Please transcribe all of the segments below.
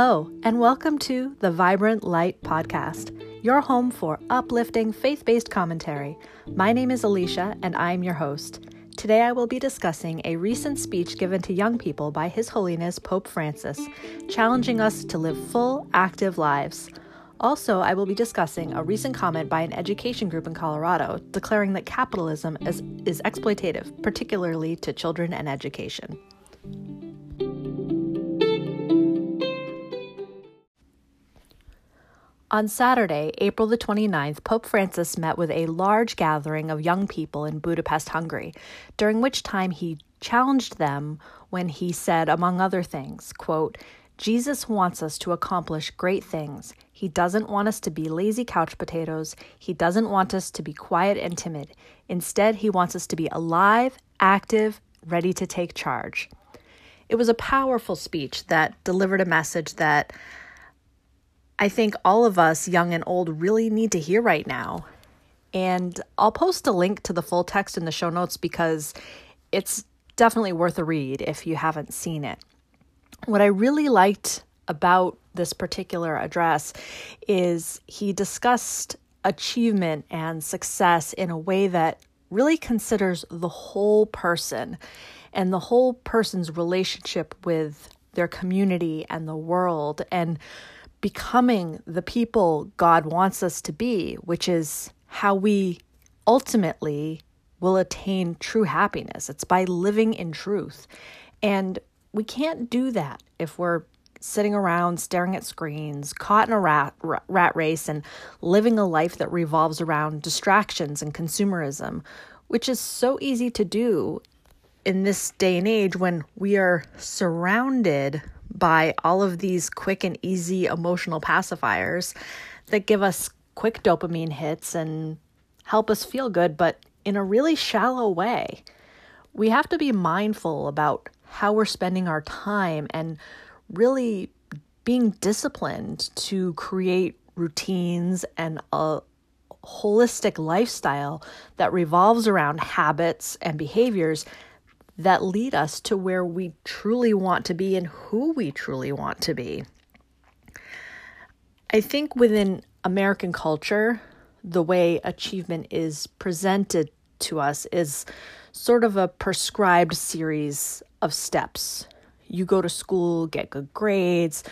Hello, and welcome to the Vibrant Light Podcast, your home for uplifting faith based commentary. My name is Alicia, and I'm your host. Today I will be discussing a recent speech given to young people by His Holiness Pope Francis, challenging us to live full, active lives. Also, I will be discussing a recent comment by an education group in Colorado declaring that capitalism is, is exploitative, particularly to children and education. On Saturday, April the 29th, Pope Francis met with a large gathering of young people in Budapest, Hungary, during which time he challenged them when he said, among other things, quote, Jesus wants us to accomplish great things. He doesn't want us to be lazy couch potatoes. He doesn't want us to be quiet and timid. Instead, he wants us to be alive, active, ready to take charge. It was a powerful speech that delivered a message that I think all of us, young and old, really need to hear right now. And I'll post a link to the full text in the show notes because it's definitely worth a read if you haven't seen it. What I really liked about this particular address is he discussed achievement and success in a way that really considers the whole person and the whole person's relationship with their community and the world and becoming the people God wants us to be, which is how we ultimately will attain true happiness. It's by living in truth. And we can't do that if we're sitting around staring at screens, caught in a rat, rat race, and living a life that revolves around distractions and consumerism, which is so easy to do in this day and age when we are surrounded by all of these quick and easy emotional pacifiers that give us quick dopamine hits and help us feel good, but in a really shallow way. We have to be mindful about how we're spending our time and really being disciplined to create routines and a holistic lifestyle that revolves around habits and behaviors that lead us to where we truly want to be and who we truly want to be. I think within American culture, the way achievement is presented to us is sort of a prescribed series of steps. You go to school, get good grades,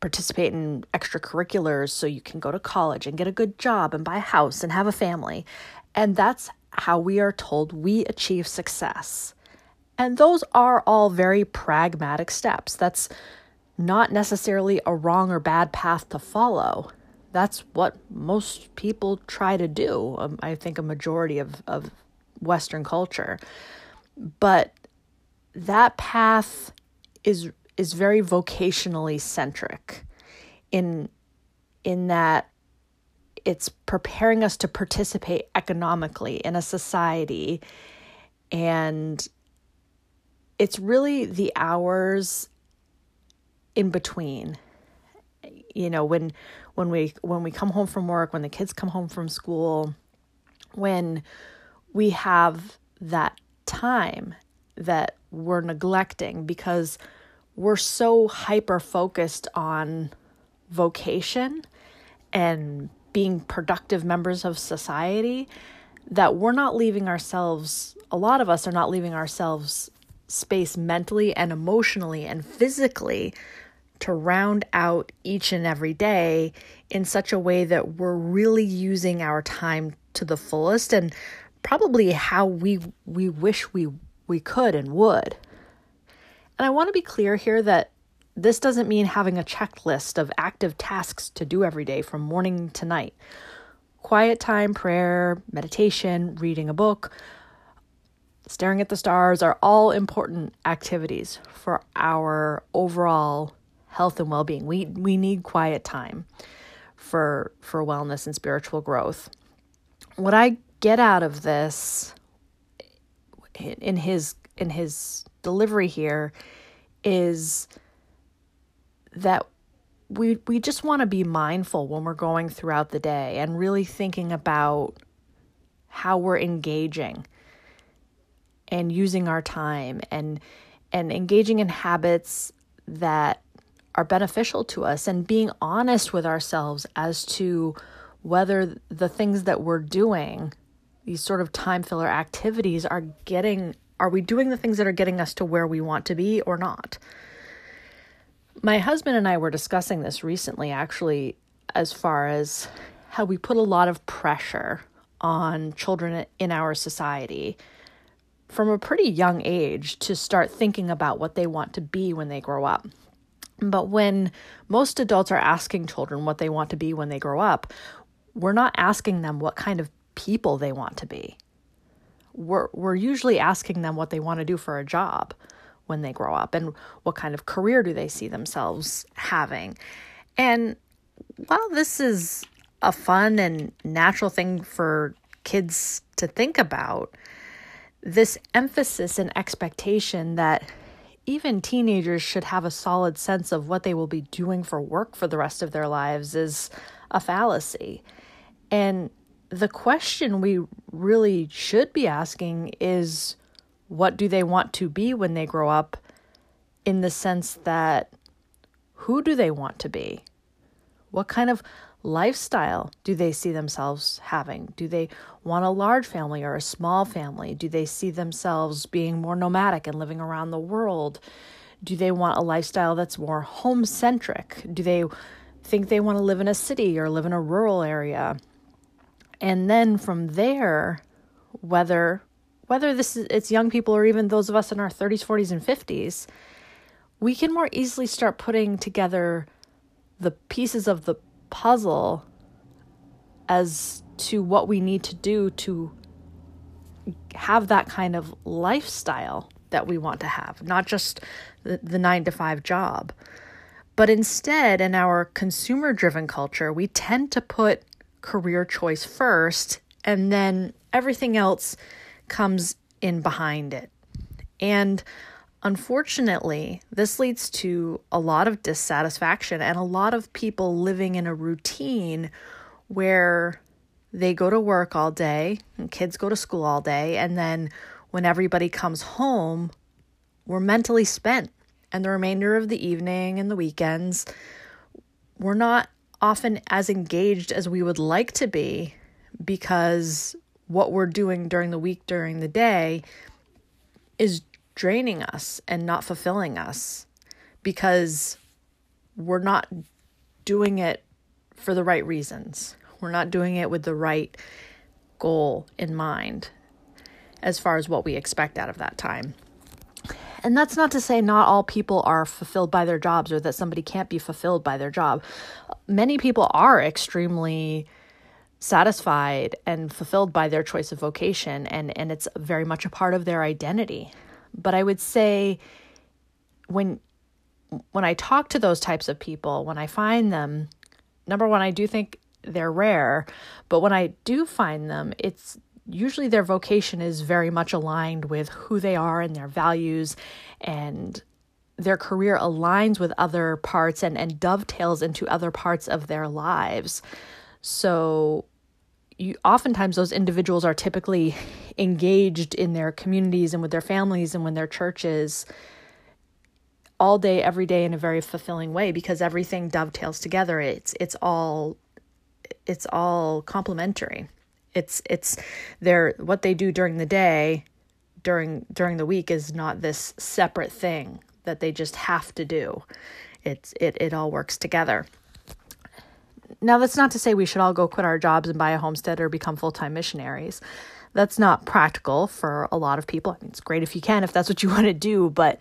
participate in extracurriculars so you can go to college and get a good job and buy a house and have a family. And that's how we are told we achieve success. And those are all very pragmatic steps. That's not necessarily a wrong or bad path to follow. That's what most people try to do. Um, I think a majority of, of Western culture. But that path is is very vocationally centric in in that it's preparing us to participate economically in a society and it's really the hours in between. You know when when we when we come home from work when the kids come home from school when we have that time that we're neglecting because we're so hyper focused on vocation and being productive members of society that we're not leaving ourselves a lot of us are not leaving ourselves space mentally and emotionally and physically to round out each and every day in such a way that we're really using our time to the fullest and probably how we we wish we we could and would. And I want to be clear here that this doesn't mean having a checklist of active tasks to do every day from morning to night. Quiet time, prayer, meditation, reading a book, staring at the stars are all important activities for our overall health and well-being. We we need quiet time for for wellness and spiritual growth. What I get out of this in his in his delivery here is that we we just want to be mindful when we're going throughout the day and really thinking about how we're engaging and using our time and and engaging in habits that are beneficial to us and being honest with ourselves as to whether the things that we're doing, these sort of time filler activities, are getting, are we doing the things that are getting us to where we want to be or not? My husband and I were discussing this recently, actually, as far as how we put a lot of pressure on children in our society from a pretty young age to start thinking about what they want to be when they grow up. But when most adults are asking children what they want to be when they grow up, we're not asking them what kind of people they want to be. We're, we're usually asking them what they want to do for a job when they grow up and what kind of career do they see themselves having. And while this is a fun and natural thing for kids to think about, this emphasis and expectation that even teenagers should have a solid sense of what they will be doing for work for the rest of their lives is a fallacy. And the question we really should be asking is what do they want to be when they grow up, in the sense that who do they want to be? What kind of lifestyle do they see themselves having? Do they want a large family or a small family? Do they see themselves being more nomadic and living around the world? Do they want a lifestyle that's more home centric? Do they think they want to live in a city or live in a rural area? And then from there, whether whether this is it's young people or even those of us in our 30s, 40s and 50s, we can more easily start putting together the pieces of the puzzle as to what we need to do to have that kind of lifestyle that we want to have, not just the, the nine to five job. But instead, in our consumer driven culture, we tend to put career choice first and then everything else comes in behind it. And Unfortunately, this leads to a lot of dissatisfaction and a lot of people living in a routine where they go to work all day and kids go to school all day. And then when everybody comes home, we're mentally spent. And the remainder of the evening and the weekends, we're not often as engaged as we would like to be because what we're doing during the week, during the day, is draining us and not fulfilling us because we're not doing it for the right reasons. We're not doing it with the right goal in mind as far as what we expect out of that time. And that's not to say not all people are fulfilled by their jobs or that somebody can't be fulfilled by their job. Many people are extremely satisfied and fulfilled by their choice of vocation and and it's very much a part of their identity. But I would say when when I talk to those types of people, when I find them, number one, I do think they're rare, but when I do find them, it's usually their vocation is very much aligned with who they are and their values and their career aligns with other parts and, and dovetails into other parts of their lives. So you oftentimes those individuals are typically engaged in their communities and with their families and with their churches all day every day in a very fulfilling way because everything dovetails together. It's it's all it's all complementary. It's it's their what they do during the day during during the week is not this separate thing that they just have to do. It's it it all works together now, that's not to say we should all go quit our jobs and buy a homestead or become full time missionaries. That's not practical for a lot of people. I mean, it's great if you can, if that's what you want to do. But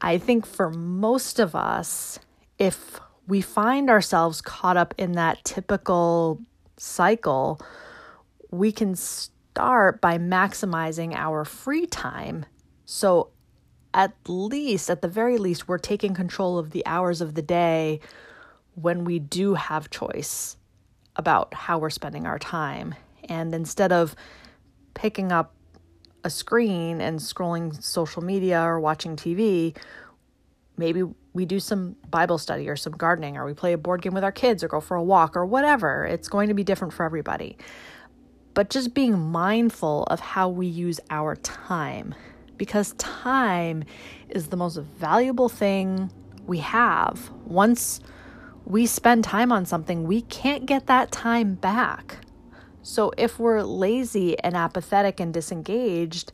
I think for most of us, if we find ourselves caught up in that typical cycle, we can start by maximizing our free time. So, at least, at the very least, we're taking control of the hours of the day when we do have choice about how we're spending our time. And instead of picking up a screen and scrolling social media or watching TV, maybe we do some Bible study or some gardening, or we play a board game with our kids, or go for a walk, or whatever. It's going to be different for everybody. But just being mindful of how we use our time, because time is the most valuable thing we have, once we spend time on something, we can't get that time back. So if we're lazy and apathetic and disengaged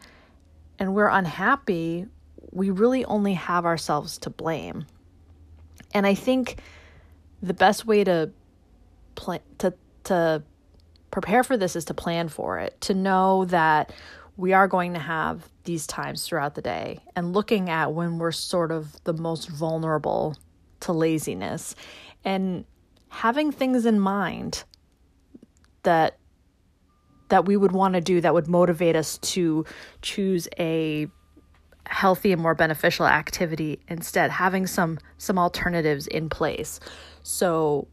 and we're unhappy, we really only have ourselves to blame. And I think the best way to plan to to prepare for this is to plan for it, to know that we are going to have these times throughout the day and looking at when we're sort of the most vulnerable to laziness and having things in mind that that we would want to do that would motivate us to choose a healthy and more beneficial activity instead having some some alternatives in place. So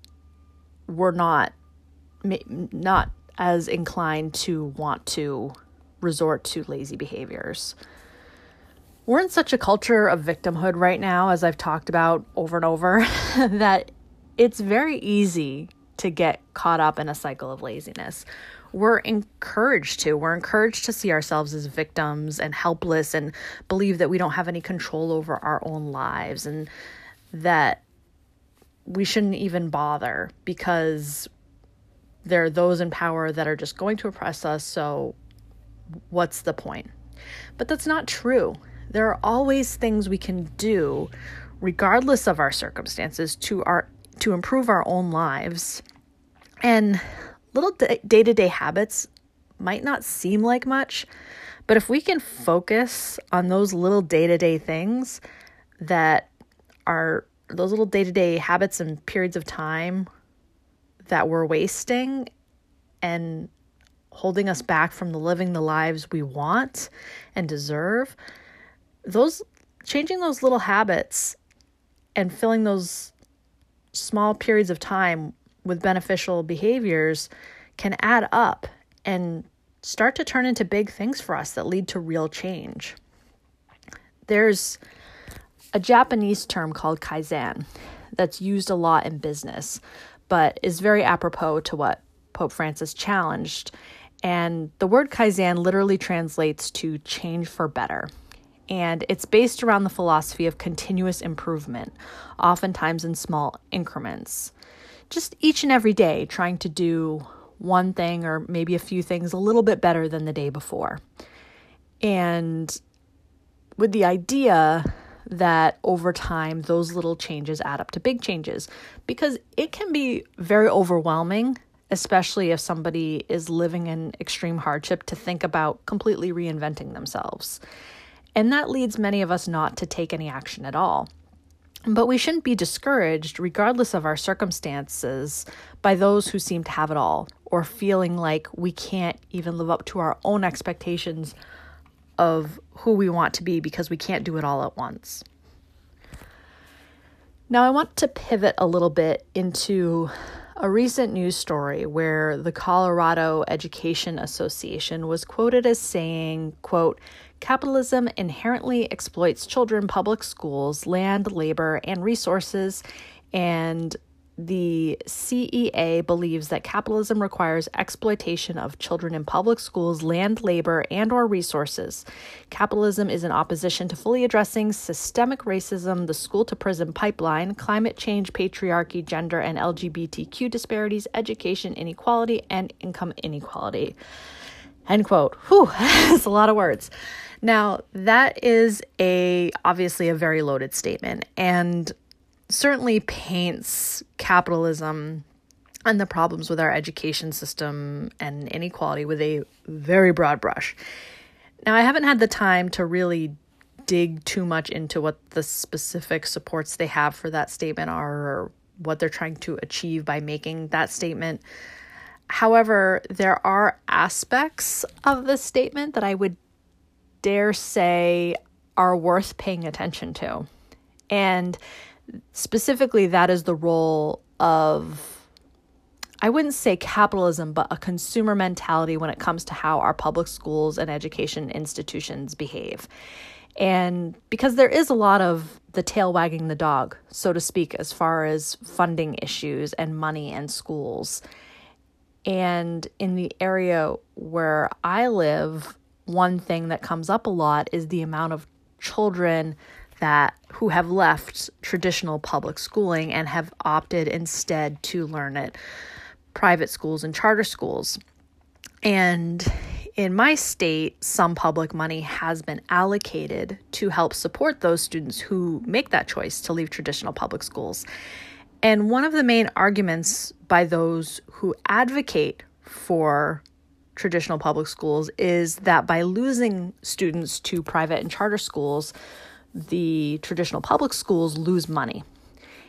we're not not as inclined to want to resort to lazy behaviors. We're in such a culture of victimhood right now as i've talked about over and over that it's very easy to get caught up in a cycle of laziness we're encouraged to. We're encouraged to see ourselves as victims and helpless and believe that we don't have any control over our own lives and that we shouldn't even bother because there are those in power that are just going to oppress us. So, what's the point? But that's not true. There are always things we can do, regardless of our circumstances, to our to improve our own lives. And little day to day habits might not seem like much, but if we can focus on those little day to day things that are those little day to day habits and periods of time that we're wasting and holding us back from the living the lives we want and deserve, those changing those little habits and filling those small periods of time with beneficial behaviors can add up and start to turn into big things for us that lead to real change. There's a Japanese term called kaizen that's used a lot in business, but is very apropos to what Pope Francis challenged. And the word kaizen literally translates to change for better. And it's based around the philosophy of continuous improvement, oftentimes in small increments just each and every day trying to do one thing or maybe a few things a little bit better than the day before. And with the idea that over time those little changes add up to big changes because it can be very overwhelming especially if somebody is living in extreme hardship to think about completely reinventing themselves and that leads many of us not to take any action at all but we shouldn't be discouraged, regardless of our circumstances, by those who seem to have it all or feeling like we can't even live up to our own expectations of who we want to be because we can't do it all at once. Now, I want to pivot a little bit into a recent news story where the Colorado Education Association was quoted as saying, quote, Capitalism inherently exploits children, public schools, land, labor, and resources, and the CEA believes that capitalism requires exploitation of children in public schools, land, labor, and or resources. Capitalism is in opposition to fully addressing systemic racism, the school to prison pipeline, climate change, patriarchy, gender and LGBTQ disparities, education inequality, and income inequality. End quote. Whew, that's a lot of words. Now, that is a obviously a very loaded statement and certainly paints capitalism and the problems with our education system and inequality with a very broad brush. Now, I haven't had the time to really dig too much into what the specific supports they have for that statement are or what they're trying to achieve by making that statement. However, there are aspects of the statement that I would dare say are worth paying attention to. And specifically, that is the role of, I wouldn't say capitalism, but a consumer mentality when it comes to how our public schools and education institutions behave. And because there is a lot of the tail wagging the dog, so to speak, as far as funding issues and money and schools. And in the area where I live, one thing that comes up a lot is the amount of children that who have left traditional public schooling and have opted instead to learn at private schools and charter schools. And in my state, some public money has been allocated to help support those students who make that choice to leave traditional public schools. And one of the main arguments by those who advocate for traditional public schools is that by losing students to private and charter schools, the traditional public schools lose money.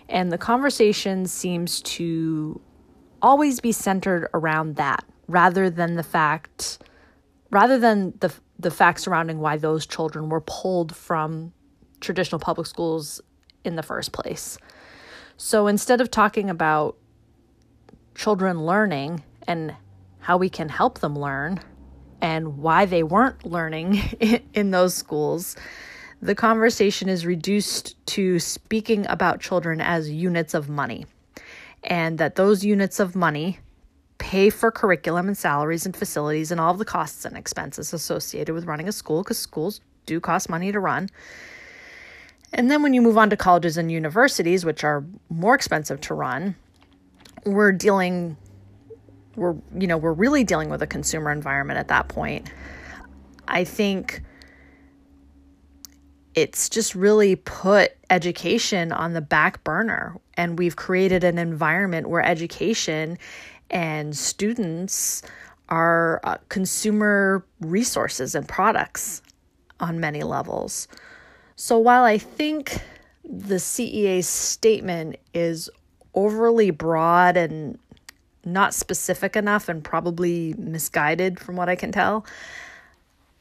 And the conversation seems to always be centered around that rather than the fact rather than the the facts surrounding why those children were pulled from traditional public schools in the first place. So instead of talking about children learning and how we can help them learn and why they weren't learning in those schools, the conversation is reduced to speaking about children as units of money, and that those units of money pay for curriculum and salaries and facilities and all of the costs and expenses associated with running a school because schools do cost money to run. And then when you move on to colleges and universities, which are more expensive to run, we're dealing we're you know we're really dealing with a consumer environment at that point. I think it's just really put education on the back burner. And we've created an environment where education and students are uh, consumer resources and products on many levels so while i think the CEA statement is overly broad and not specific enough and probably misguided from what I can tell.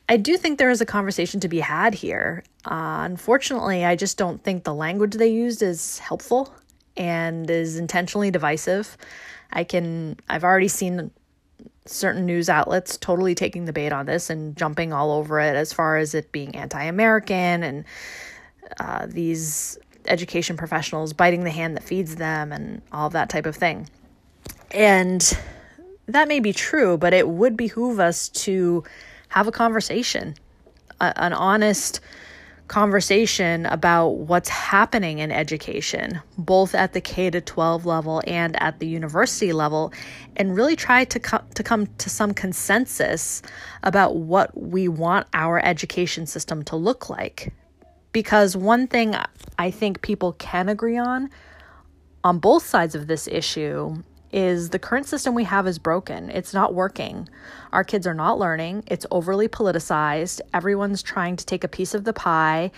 I do think there is a conversation to be had here. Uh, unfortunately, I just don't think the language they used is helpful and is intentionally divisive. I can, I've already seen certain news outlets totally taking the bait on this and jumping all over it as far as it being anti American and uh, these education professionals biting the hand that feeds them and all that type of thing. And that may be true, but it would behoove us to have a conversation, a, an honest conversation about what's happening in education, both at the K to 12 level and at the university level, and really try to come to come to some consensus about what we want our education system to look like. Because one thing I think people can agree on on both sides of this issue is the current system we have is broken. It's not working. Our kids are not learning. It's overly politicized. Everyone's trying to take a piece of the pie.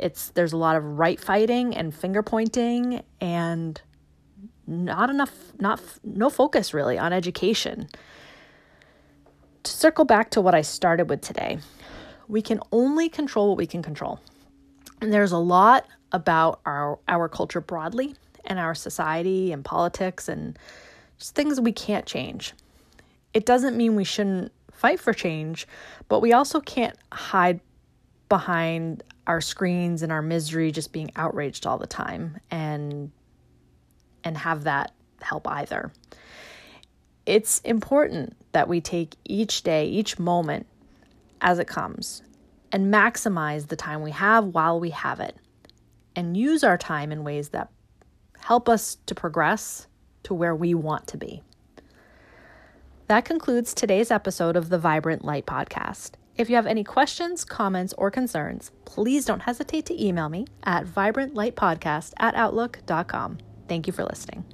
It's there's a lot of right fighting and finger pointing and not enough not no focus really on education. To circle back to what I started with today, we can only control what we can control. And there's a lot about our our culture broadly and our society and politics and just things we can't change. It doesn't mean we shouldn't fight for change, but we also can't hide behind our screens and our misery just being outraged all the time and and have that help either. It's important that we take each day, each moment as it comes and maximize the time we have while we have it and use our time in ways that help us to progress to where we want to be. That concludes today's episode of the Vibrant Light Podcast. If you have any questions, comments, or concerns, please don't hesitate to email me at vibrantlightpodcast at outlook.com. Thank you for listening.